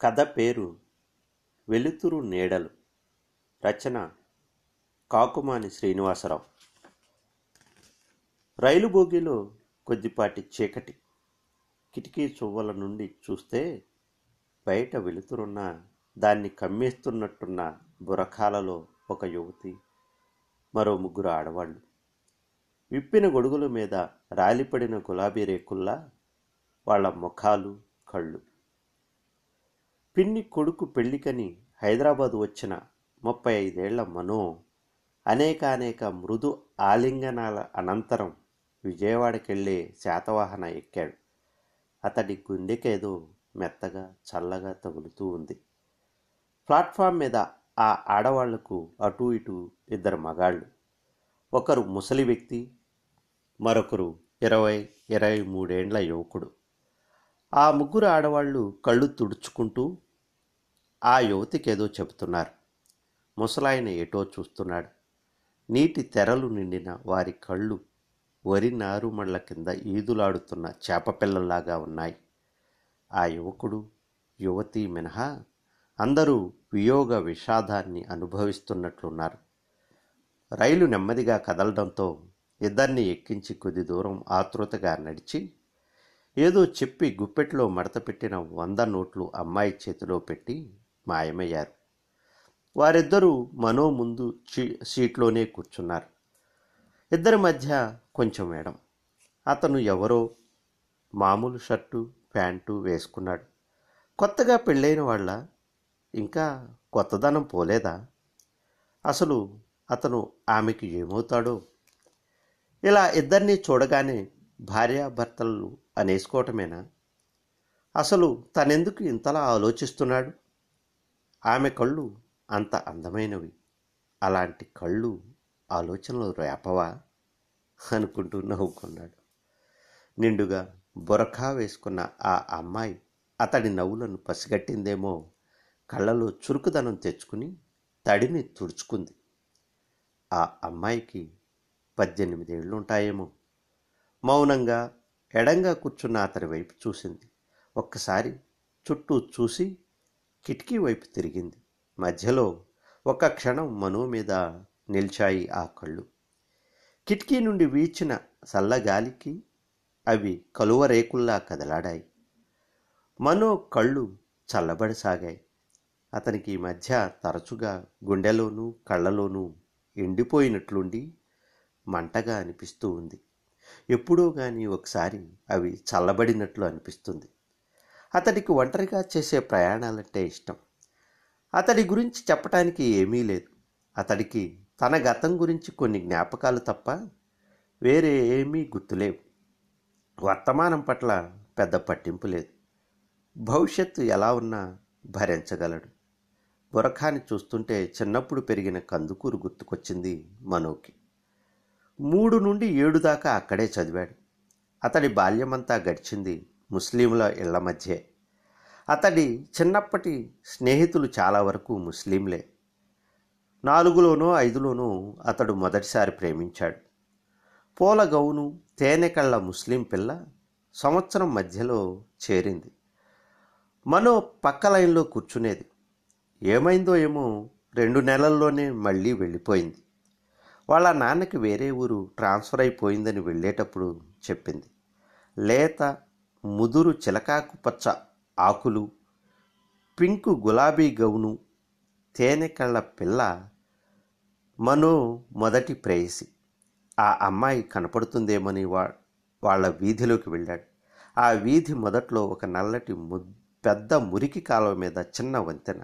కథ పేరు వెలుతురు నీడలు. రచన కాకుమాని శ్రీనివాసరావు. రైలు బోగిలో కొద్దిపాటి చీకటి. కిటికీ చువ్వల నుండి చూస్తే బయట వెలుతురున్న దాన్ని కమ్మేస్తున్నట్టున్న బురఖాలలో ఒక యువతి మరో ముగ్గురు ఆడవాళ్ళు విప్పిన గొడుగుల మీద రాలిపడిన గులాబీ రేకుల్లా వాళ్ళ ముఖాలు కళ్ళు. పిన్ని కొడుకు పెళ్ళికని హైదరాబాద్ వచ్చిన ముప్పై ఐదేళ్ళ మనో అనేకానేక మృదు ఆలింగనాల అనంతరం విజయవాడకెళ్ళే శాతవాహన ఎక్కాడు. అతడి గుండెకేదో మెత్తగా చల్లగా తగులుతూ ఉంది. ప్లాట్ఫామ్ మీద ఆ ఆడవాళ్ళకు అటూ ఇటు ఇద్దరు మగాళ్ళు. ఒకరు ముసలి వ్యక్తి మరొకరు ఇరవై ఇరవై మూడేండ్ల యువకుడు. ఆ ముగ్గురు ఆడవాళ్ళు కళ్ళు తుడుచుకుంటూ ఆ యువతికేదో చెబుతున్నారు. ముసలాయన ఏటో చూస్తున్నాడు. నీటి తెరలు నిండిన వారి కళ్ళు వరి నారుమళ్ళ కింద ఈదులాడుతున్న చేపపిల్లల్లాగా ఉన్నాయి. ఆ యువకుడు యువతి మినహా అందరూ వియోగ విషాదాన్ని అనుభవిస్తున్నట్లున్నారు. రైలు నెమ్మదిగా కదలడంతో ఇద్దరిని ఎక్కించి కొద్ది దూరం ఆతృతగా నడిచి ఏదో చెప్పి గుప్పెట్లో మడతపెట్టిన వంద నోట్లు అమ్మాయి చేతిలో పెట్టి మాయమయ్యారు. వారిద్దరూ మనో ముందు సీట్లోనే కూర్చున్నారు. ఇద్దరి మధ్య కొంచెం మేడం. అతను ఎవరో మామూలు షర్టు ప్యాంటు వేసుకున్నాడు. కొత్తగా పెళ్ళైన వాళ్ళ ఇంకా కొత్తదనం పోలేదా? అసలు అతను ఆమెకి ఏమవుతాడో? ఇలా ఇద్దరినీ చూడగానే భార్యాభర్తలు అనేసుకోవటమేనా? అసలు తనెందుకు ఇంతలా ఆలోచిస్తున్నాడు? ఆమె కళ్ళు అంత అందమైనవి. అలాంటి కళ్ళు ఆలోచనలు రేపవా? అనుకుంటూ నవ్వుకున్నాడు. నిండుగా బొరఖా వేసుకున్న ఆ అమ్మాయి అతడి నవ్వులను పసిగట్టిందేమో కళ్ళలో చురుకుదనం తెచ్చుకుని తడిని తుడుచుకుంది. ఆ అమ్మాయికి పద్దెనిమిది ఉంటాయేమో మౌనంగా ఎడంగా కూర్చున్న అతని వైపు చూసింది. ఒక్కసారి చుట్టూ చూసి కిటికీ వైపు తిరిగింది. మధ్యలో ఒక క్షణం మనో మీద నిలిచాయి ఆ కళ్ళు. కిటికీ నుండి వీచిన చల్లగాలికి అవి కలువ రేకుల్లా కదలాడాయి. మనో కళ్ళు చల్లబడసాగాయి. అతనికి ఈ మధ్య తరచుగా గుండెలోనూ కళ్ళలోనూ ఎండిపోయినట్లుండి మంటగా అనిపిస్తూ ఉంది. ఎప్పుడో కానీ ఒకసారి అవి చల్లబడినట్లు అనిపిస్తుంది. అతడికి ఒంటరిగా చేసే ప్రయాణాలంటే ఇష్టం. అతడి గురించి చెప్పటానికి ఏమీ లేదు. అతడికి తన గతం గురించి కొన్ని జ్ఞాపకాలు తప్ప వేరే ఏమీ గుర్తులేవు. వర్తమానం పట్ల పెద్ద పట్టింపు లేదు. భవిష్యత్తు ఎలా ఉన్నా భరించగలడు. బురఖాని చూస్తుంటే చిన్నప్పుడు పెరిగిన కందుకూరు గుర్తుకొచ్చింది మనోకి. మూడు నుండి ఏడు దాకా అక్కడే చదివాడు. అతడి బాల్యమంతా గడిచింది ముస్లింల ఇళ్ళ మధ్యే. అతడి చిన్నప్పటి స్నేహితులు చాలా వరకు ముస్లింలే. నాలుగులోనో ఐదులోనో అతడు మొదటిసారి ప్రేమించాడు. పూల గౌను తేనెకళ్ళ ముస్లిం పిల్ల సంవత్సరం మధ్యలో చేరింది. మనో పక్క లైన్లో కూర్చునేది. ఏమైందో ఏమో రెండు నెలల్లోనే మళ్ళీ వెళ్ళిపోయింది. వాళ్ళ నాన్నకి వేరే ఊరు ట్రాన్స్ఫర్ అయిపోయిందని వెళ్ళేటప్పుడు చెప్పింది. లేత ముదురు చిలకాకు పచ్చ ఆకులు పింకు గులాబీ గౌను తేనె కళ్ళ పిల్ల మనో మొదటి ప్రేయసి. ఆ అమ్మాయి కనపడుతుందేమని వా వాళ్ళ వీధిలోకి వెళ్ళాడు. ఆ వీధి మొదట్లో ఒక నల్లటి ము పెద్ద మురికి కాలువ మీద చిన్న వంతెన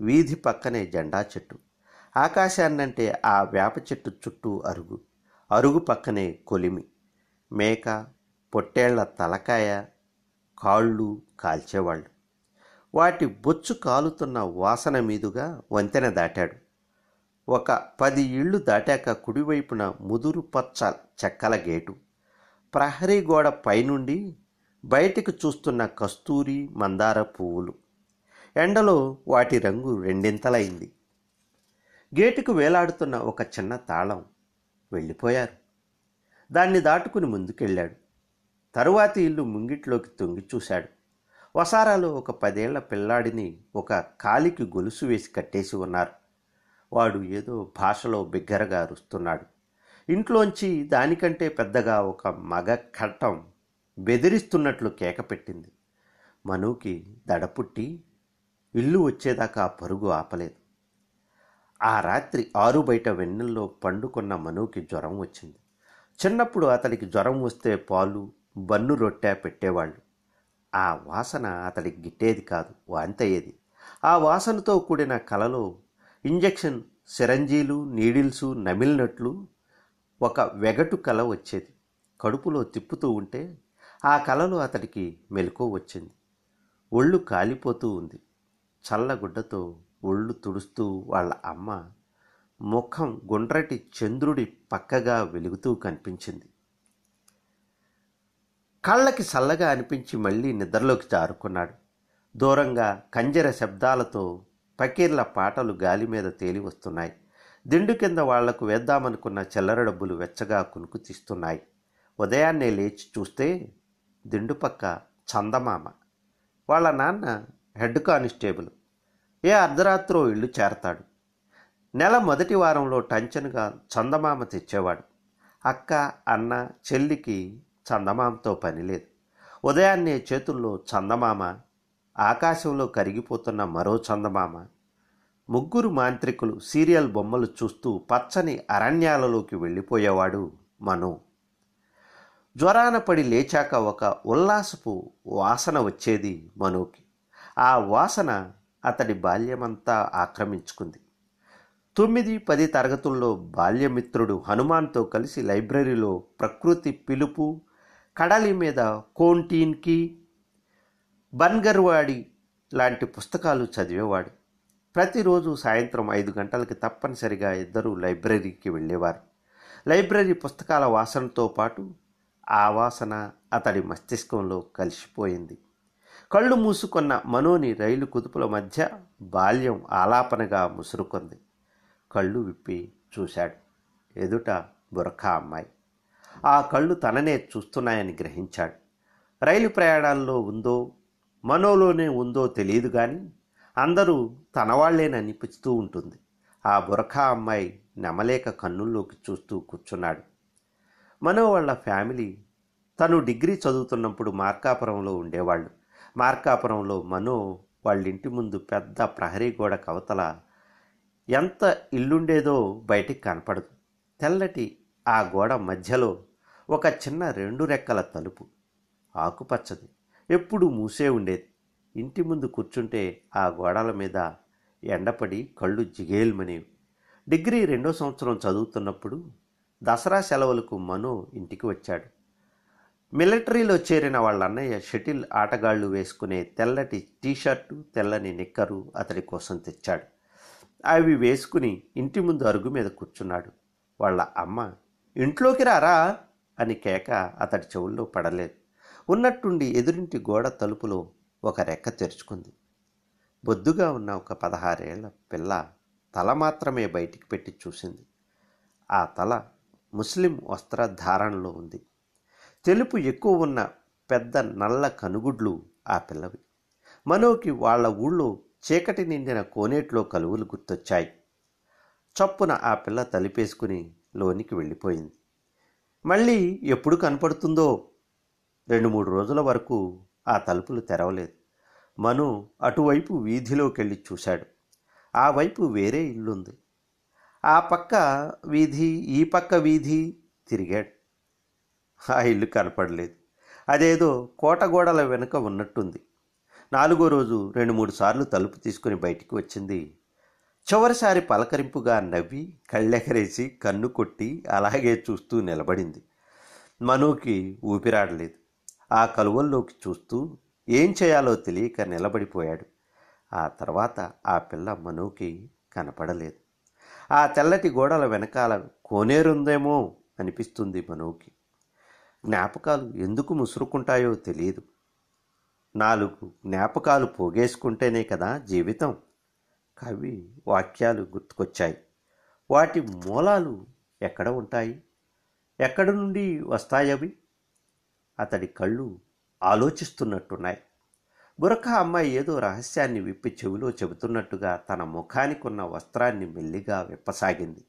వీధి పక్కనే జెండా చెట్టు. ఆకాశాన్నంటే ఆ వేప చెట్టు చుట్టూ అరుగు అరుగు పక్కనే కొలిమి మేక పొట్టేళ్ళ తలకాయ కాళ్ళు కాల్చేవాళ్ళు. వాటి బొచ్చు కాలుతున్న వాసన మీదుగా వంతెన దాటాడు. ఒక పది ఇళ్ళు దాటాక కుడివైపున ముదురు పచ్చ చెక్కల గేటు. ప్రహరీ గోడ పైనుండి బయటికి చూస్తున్న కస్తూరి మందార పువ్వులు. ఎండలో వాటి రంగు రెండింతలైంది. గేటుకు వేలాడుతున్న ఒక చిన్న తాళం వెళ్ళిపోయారు. దాన్ని దాటుకుని ముందుకెళ్ళాడు. తరువాతి ఇల్లు ముంగిట్లోకి తొంగి చూశాడు. వసారాలో ఒక పదేళ్ళ పిల్లాడిని ఒక కాలికి గొలుసు వేసి కట్టేసి ఉన్నారు. వాడు ఏదో భాషలో బిగ్గరగా అరుస్తున్నాడు. ఇంట్లోంచి దానికంటే పెద్దగా ఒక మగ కట్టం బెదిరిస్తున్నట్లు కేక పెట్టింది. మనుకి దడపుట్టి ఇల్లు వచ్చేదాకా పరుగు ఆపలేదు. ఆ రాత్రి ఆరు బయట వెన్నెల్లో పండుకున్న మనుకి జ్వరం వచ్చింది. చిన్నప్పుడు అతనికి జ్వరం వస్తే పాలు బన్ను రొట్టె పెట్టేవాళ్ళు. ఆ వాసన అతడికి గిట్టేది కాదు వాంతయ్యేది ఆ వాసనతో కూడిన కలలో ఇంజెక్షన్ సిరంజీలు నీడిల్సు నమిలినట్లు ఒక వెగటు కల వచ్చేది. కడుపులో తిప్పుతూ ఉంటే ఆ కలలో అతడికి మెలకు వచ్చింది. ఒళ్ళు కాలిపోతూ ఉంది. చల్లగుడ్డతో ఒళ్ళు తుడుస్తూ వాళ్ళ అమ్మ ముఖం గుండ్రటి చంద్రుడి పక్కగా వెలుగుతూ కనిపించింది. కళ్ళకి చల్లగా అనిపించి మళ్ళీ నిద్రలోకి జారుకున్నాడు. దూరంగా కంజర శబ్దాలతో పకీర్ల పాటలు గాలి మీద తేలి వస్తున్నాయి. దిండు కింద వాళ్ళకు వేద్దామనుకున్న చిల్లర డబ్బులు వెచ్చగా కునుకు తీస్తున్నాయి. ఉదయాన్నే లేచి చూస్తే దిండు పక్క చందమామ వాళ్ళ నాన్న హెడ్ కానిస్టేబుల్ ఏ అర్ధరాత్రో ఇల్లు చేరతాడు. నెల మొదటి వారంలో టంచనుగా చందమామ తెచ్చేవాడు. అక్క అన్న చెల్లికి చందమామతో పనిలేదు ఉదయాన్నే చేతుల్లో చందమామ ఆకాశంలో కరిగిపోతున్న మరో చందమామ ముగ్గురు మాంత్రికులు సీరియల్ బొమ్మలు చూస్తూ పచ్చని అరణ్యాలలోకి వెళ్ళిపోయేవాడు మను. జ్వరాన పడి లేచాక ఒక ఉల్లాసపు వాసన వచ్చేది మనుకి. ఆ వాసన అతడి బాల్యమంతా ఆక్రమించుకుంది. తొమ్మిది పది తరగతుల్లో బాల్యమిత్రుడు హనుమాన్తో కలిసి లైబ్రరీలో ప్రకృతి పిలుపు కడలి మీద కోంటీన్కి బన్గర్వాడి లాంటి పుస్తకాలు చదివేవాడు. ప్రతిరోజు సాయంత్రం ఐదు గంటలకి తప్పనిసరిగా ఇద్దరు లైబ్రరీకి వెళ్ళేవారు. లైబ్రరీ పుస్తకాల వాసనతో పాటు ఆ వాసన అతడి మస్తిష్కంలో కలిసిపోయింది. కళ్ళు మూసుకున్న మనోని రైలు కుదుపుల మధ్య బాల్యం ఆలాపనగా ముసురుకుంది. కళ్ళు విప్పి చూశాడు. ఎదుట బురఖా అమ్మాయి. ఆ కళ్ళు తననే చూస్తున్నాయని గ్రహించాడు. రైలు ప్రయాణాల్లో ఉందో మనోలోనే ఉందో తెలియదు కానీ అందరూ తనవాళ్ళేననిపిస్తూ ఉంటుంది. ఆ బురఖా అమ్మాయి నెమలేక కన్నుల్లోకి చూస్తూ కూర్చున్నాడు. మనో వాళ్ళ ఫ్యామిలీ తను డిగ్రీ చదువుతున్నప్పుడు మార్కాపురంలో ఉండేవాళ్ళు. మార్కాపురంలో మనో వాళ్ళ ఇంటి ముందు పెద్ద ప్రహరీ గోడ కవతల ఎంత ఇల్లుండేదో బయటికి కనపడదు. తెల్లటి ఆ గోడ మధ్యలో ఒక చిన్న రెండు రెక్కల తలుపు. ఆకుపచ్చది. ఎప్పుడు మూసే ఉండేది. ఇంటి ముందు కూర్చుంటే ఆ గోడల మీద ఎండపడి కళ్ళు జిగేల్మనేవి. డిగ్రీ రెండో సంవత్సరం చదువుతున్నప్పుడు దసరా సెలవులకు మను ఇంటికి వచ్చాడు. మిలిటరీలో చేరిన వాళ్ళ అన్నయ్య షటిల్ ఆటగాళ్ళు వేసుకునే తెల్లటి టీషర్టు తెల్లని నిక్కరు అతడి కోసం తెచ్చాడు. అవి వేసుకుని ఇంటి ముందు అరుగు మీద కూర్చున్నాడు. వాళ్ళ అమ్మ ఇంట్లోకి రారా? అని కేక అతడి చెవుల్లో పడలేదు. ఉన్నట్టుండి ఎదురింటి గోడ తలుపులో ఒక రెక్క తెరుచుకుంది. బొద్దుగా ఉన్న ఒక పదహారేళ్ళ పిల్ల తల మాత్రమే బయటికి పెట్టి చూసింది. ఆ తల ముస్లిం వస్త్రధారణలో ఉంది. తెలుపు ఎక్కువ ఉన్న పెద్ద నల్ల కనుగుడ్లు ఆ పిల్లవి. మనోకి వాళ్ళ ఊళ్ళో చీకటి నిండిన కోనేట్లో కలువులు గుర్తొచ్చాయి. చప్పున ఆ పిల్ల తలిపేసుకుని లోనికి వెళ్ళిపోయింది. మళ్ళీ ఎప్పుడు కనపడుతుందో రెండు మూడు రోజుల వరకు ఆ తలుపులు తెరవలేదు. మను అటువైపు వీధిలోకి వెళ్ళి చూశాడు. ఆ వైపు వేరే ఇల్లుంది. ఆ పక్క వీధి ఈ పక్క వీధి తిరిగాడు. ఆ ఇల్లు కనపడలేదు. అదేదో కోటగోడల వెనుక ఉన్నట్టుంది. నాలుగో రోజు రెండు మూడు సార్లు తలుపు తీసుకుని బయటికి వచ్చింది చివరిసారి పలకరింపుగా నవ్వి కళ్ళెకరేసి కన్ను కొట్టి అలాగే చూస్తూ నిలబడింది. మనుకి ఊపిరాడలేదు. ఆ కలువల్లోకి చూస్తూ ఏం చేయాలో తెలియక నిలబడిపోయాడు. ఆ తర్వాత ఆ పిల్ల మనుకి కనపడలేదు. ఆ తెల్లటి గోడల వెనకాల కోనేరుందేమో అనిపిస్తుంది మనుకి జ్ఞాపకాలు ఎందుకు ముసురుకుంటాయో తెలియదు నాలుగు జ్ఞాపకాలు పోగేసుకుంటేనే కదా జీవితం. కవి వాక్యాలు గుర్తుకొచ్చాయి. వాటి మూలాలు ఎక్కడ ఉంటాయి? ఎక్కడి నుండి వస్తాయవి అతడి కళ్ళు ఆలోచిస్తున్నట్టున్నాయి. బురఖా అమ్మాయి ఏదో రహస్యాన్ని విప్పి చెవిలో చెబుతున్నట్టుగా తన ముఖానికి ఉన్న వస్త్రాన్ని మెల్లిగా విప్పసాగింది.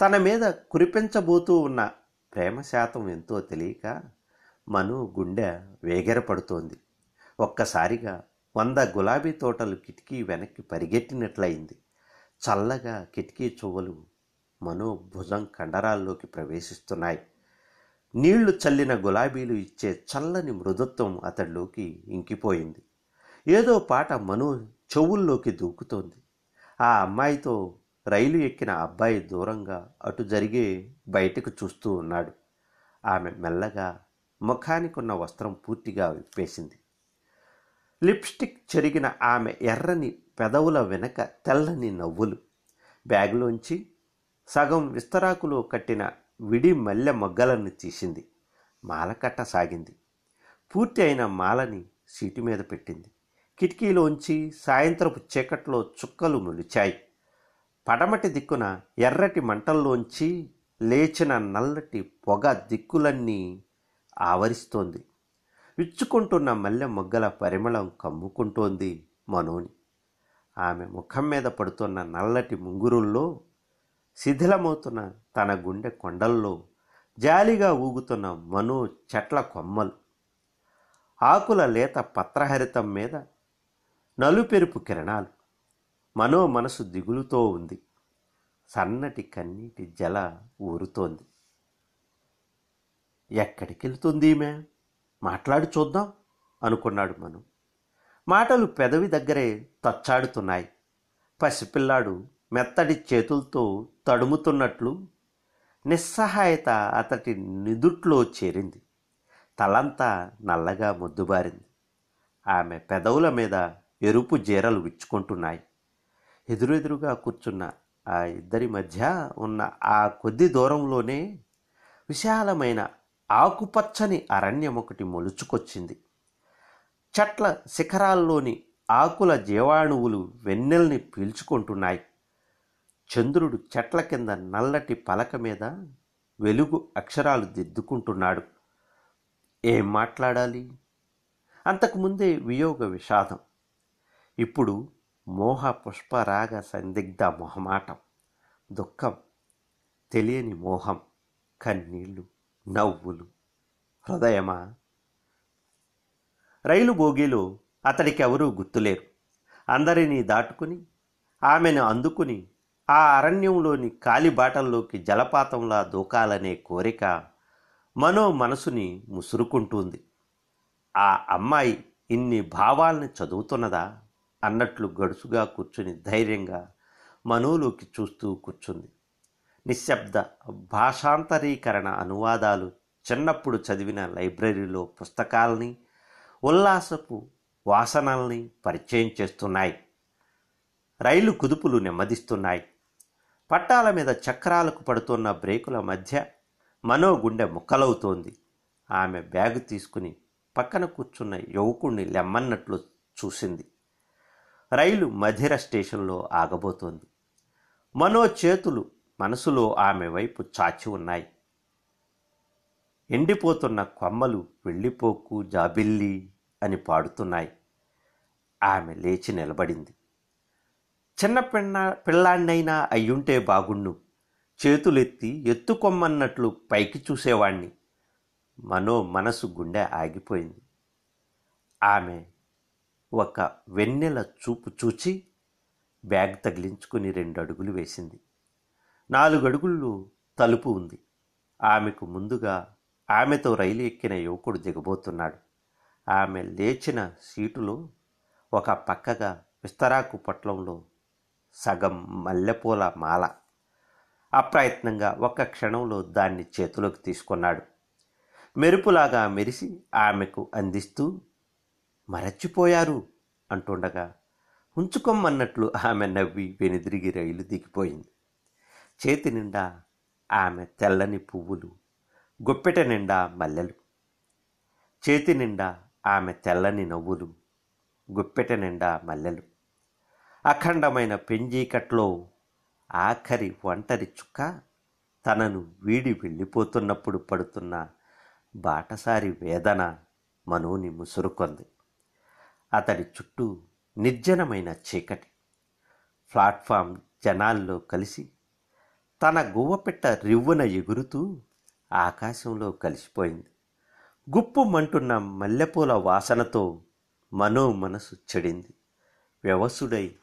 తన మీద కురిపించబోతూ ఉన్న ప్రేమ శాతం ఎంతో తెలియక మను గుండె వేగెరపడుతోంది. ఒక్కసారిగా వంద గులాబీ తోటలు కిటికీ వెనక్కి పరిగెట్టినట్లయింది చల్లగా కిటికీ చువ్వలు మనో భుజం కండరాల్లోకి ప్రవేశిస్తున్నాయి. నీళ్ళు చల్లిన గులాబీలు ఇచ్చే చల్లని మృదుత్వం అతడిలోకి ఇంకిపోయింది. ఏదో పాట మను చెవుల్లోకి దూకుతోంది. ఆ అమ్మాయితో రైలు ఎక్కిన అబ్బాయి దూరంగా అటు జరిగే బయటకు చూస్తూ ఉన్నాడు. ఆమె మెల్లగా ముఖానికున్న వస్త్రం పూర్తిగా విప్పేసింది. లిప్స్టిక్ చెరిగిన ఆమె ఎర్రని పెదవుల వెనక తెల్లని నవ్వులు. బ్యాగులోంచి సగం విస్తరాకులో కట్టిన విడి మల్లె మొగ్గలను తీసింది. మాల కట్టసాగింది పూర్తి అయిన మాలని సీటు మీద పెట్టింది. కిటికీలోంచి సాయంత్రపు చీకట్లో చుక్కలు మొలిచాయి. పడమటి దిక్కున ఎర్రటి మంటల్లోంచి లేచిన నల్లటి పొగ దిక్కులన్నీ ఆవరిస్తోంది. విచ్చుకుంటున్న మల్లె మొగ్గల పరిమళం కమ్ముకుంటోంది మనోని. ఆమె ముఖం మీద పడుతున్న నల్లటి ముంగురుల్లో శిథిలమవుతున్న తన గుండె కొండల్లో జాలిగా ఊగుతున్న మనో చెట్ల కొమ్మలు. ఆకుల లేత పత్రహరితం మీద నలుపెరుపు కిరణాలు. మనో మనసు దిగులుతో ఉంది. సన్నటి కన్నీటి జల ఊరుతోంది. ఎక్కడికెళ్తుంది ఈమె? మాట్లాడి చూద్దాం అనుకున్నాడు మను. మాటలు పెదవి దగ్గరే తచ్చాడుతున్నాయి. పసిపిల్లాడు మెత్తడి చేతులతో తడుముతున్నట్లు నిస్సహాయత అతటి నిదుట్లో చేరింది. తలంతా నల్లగా ముద్దుబారింది. ఆమె పెదవుల మీద ఎరుపు జీరలు విచ్చుకుంటున్నాయి. ఎదురెదురుగా కూర్చున్న ఆ ఇద్దరి మధ్య ఉన్న ఆ కొద్ది దూరంలోనే విశాలమైన ఆకుపచ్చని అరణ్యం ఒకటి మొలుచుకొచ్చింది. చెట్ల శిఖరాల్లోని ఆకుల జీవాణువులు వెన్నెల్ని పీల్చుకుంటున్నాయి. చంద్రుడు చెట్ల కింద నల్లటి పలక మీద వెలుగు అక్షరాలు దిద్దుకుంటున్నాడు. ఏం మాట్లాడాలి? అంతకుముందే వియోగ విషాదం. ఇప్పుడు మోహ పుష్పరాగ సందిగ్ధ మొహమాటం. దుఃఖం తెలియని మోహం కన్నీళ్ళు నవ్వులు. హృదయమా? రైలు బోగీలో అతడికెవరూ గుర్తులేరు. అందరినీ దాటుకుని ఆమెను అందుకుని ఆ అరణ్యంలోని కాలిబాటల్లోకి జలపాతంలా దూకాలనే కోరిక మనో మనసుని ముసురుకుంటుంది. ఆ అమ్మాయి ఇన్ని భావాల్ని చదువుతున్నదా? అన్నట్లు గడుసుగా కూర్చుని ధైర్యంగా మనోలోకి చూస్తూ కూర్చుంది. నిశ్శబ్ద భాషాంతరీకరణ అనువాదాలు చిన్నప్పుడు చదివిన లైబ్రరీలో పుస్తకాలని ఉల్లాసపు వాసనల్ని పరిచయం చేస్తున్నాయి. రైలు కుదుపులు నెమ్మదిస్తున్నాయి. పట్టాల మీద చక్రాలకు పడుతున్న బ్రేకుల మధ్య మనో గుండె ముక్కలవుతోంది. ఆమె బ్యాగు తీసుకుని పక్కన కూర్చున్న యువకుణ్ణి లెమ్మన్నట్లు చూసింది. రైలు మధిర స్టేషన్లో ఆగబోతోంది. మనో చేతులు మనసులో ఆమె వైపు చాచి ఉన్నాయి. ఎండిపోతున్న కొమ్మలు వెళ్ళిపోకు జాబిల్లి అని పాడుతున్నాయి. ఆమె లేచి నిలబడింది. చిన్న పిన్న పిల్లాన్నైనా అయ్యుంటే బాగుండు. చేతులెత్తి ఎత్తుకొమ్మన్నట్లు పైకి చూసేవాణ్ణి. మనో మనసు గుండె ఆగిపోయింది. ఆమె ఒక వెన్నెల చూపు చూచి బ్యాగ్ తగిలించుకుని రెండు అడుగులు వేసింది. నాలుగు తలుపు ఉంది. ఆమెకు ముందుగా ఆమెతో రైలు ఎక్కిన యువకుడు దిగబోతున్నాడు. ఆమె లేచిన సీటులో ఒక పక్కగా విస్తరాకు పొట్లంలో సగం మల్లెపూల మాల. అప్రయత్నంగా ఒక్క క్షణంలో దాన్ని చేతిలోకి తీసుకున్నాడు. మెరుపులాగా మెరిసి ఆమెకు అందిస్తూ మరచిపోయారు అంటుండగా ఉంచుకోమన్నట్లు ఆమె నవ్వి వెనుదిరిగి రైలు దిగిపోయింది. చేతి నిండా ఆమె తెల్లని పువ్వులు గొప్పెట నిండా మల్లెలు. చేతి నిండా ఆమె తెల్లని నవ్వులు గుప్పెట నిండా మల్లెలు. అఖండమైన పెంజీకట్లో ఆఖరి ఒంటరి చుక్క తనను వీడి వెళ్ళిపోతున్నప్పుడు పడుతున్న బాటసారి వేదన మనోని ముసురుకొంది. అతడి చుట్టూ నిర్జనమైన చీకటి. ప్లాట్ఫామ్ జనాల్లో కలిసి తన గువ్వపెట్ట రివ్వున ఎగురుతూ ఆకాశంలో కలిసిపోయింది. గుప్పుమంటున్న మల్లెపూల వాసనతో మనో మనసు చెడింది. వ్యవసుడై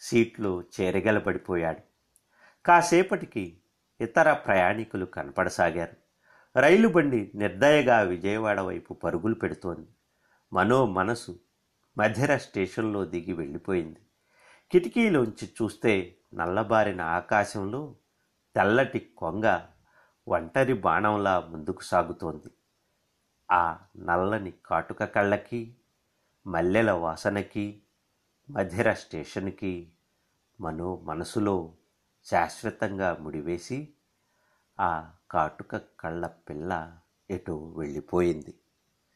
సీట్లో చేరగలబడిపోయాడు. కాసేపటికి ఇతర ప్రయాణికులు కనపడసాగారు. రైలు బండి నిర్దయగా విజయవాడ వైపు పరుగులు పెడుతోంది. మనో మనసు మధ్యర స్టేషన్లో దిగి వెళ్ళిపోయింది. కిటికీలోంచి చూస్తే నల్లబారిన ఆకాశంలో తెల్లటి కొంగ ఒంటరి బాణంలా ముందుకు సాగుతోంది. ఆ నల్లని కాటుక కళ్ళకి మల్లెల వాసనకి మధిర స్టేషన్కి మనో మనసులో శాశ్వతంగా ముడివేసి ఆ కాటుక కళ్ళ పిల్ల ఎటు వెళ్ళిపోయింది.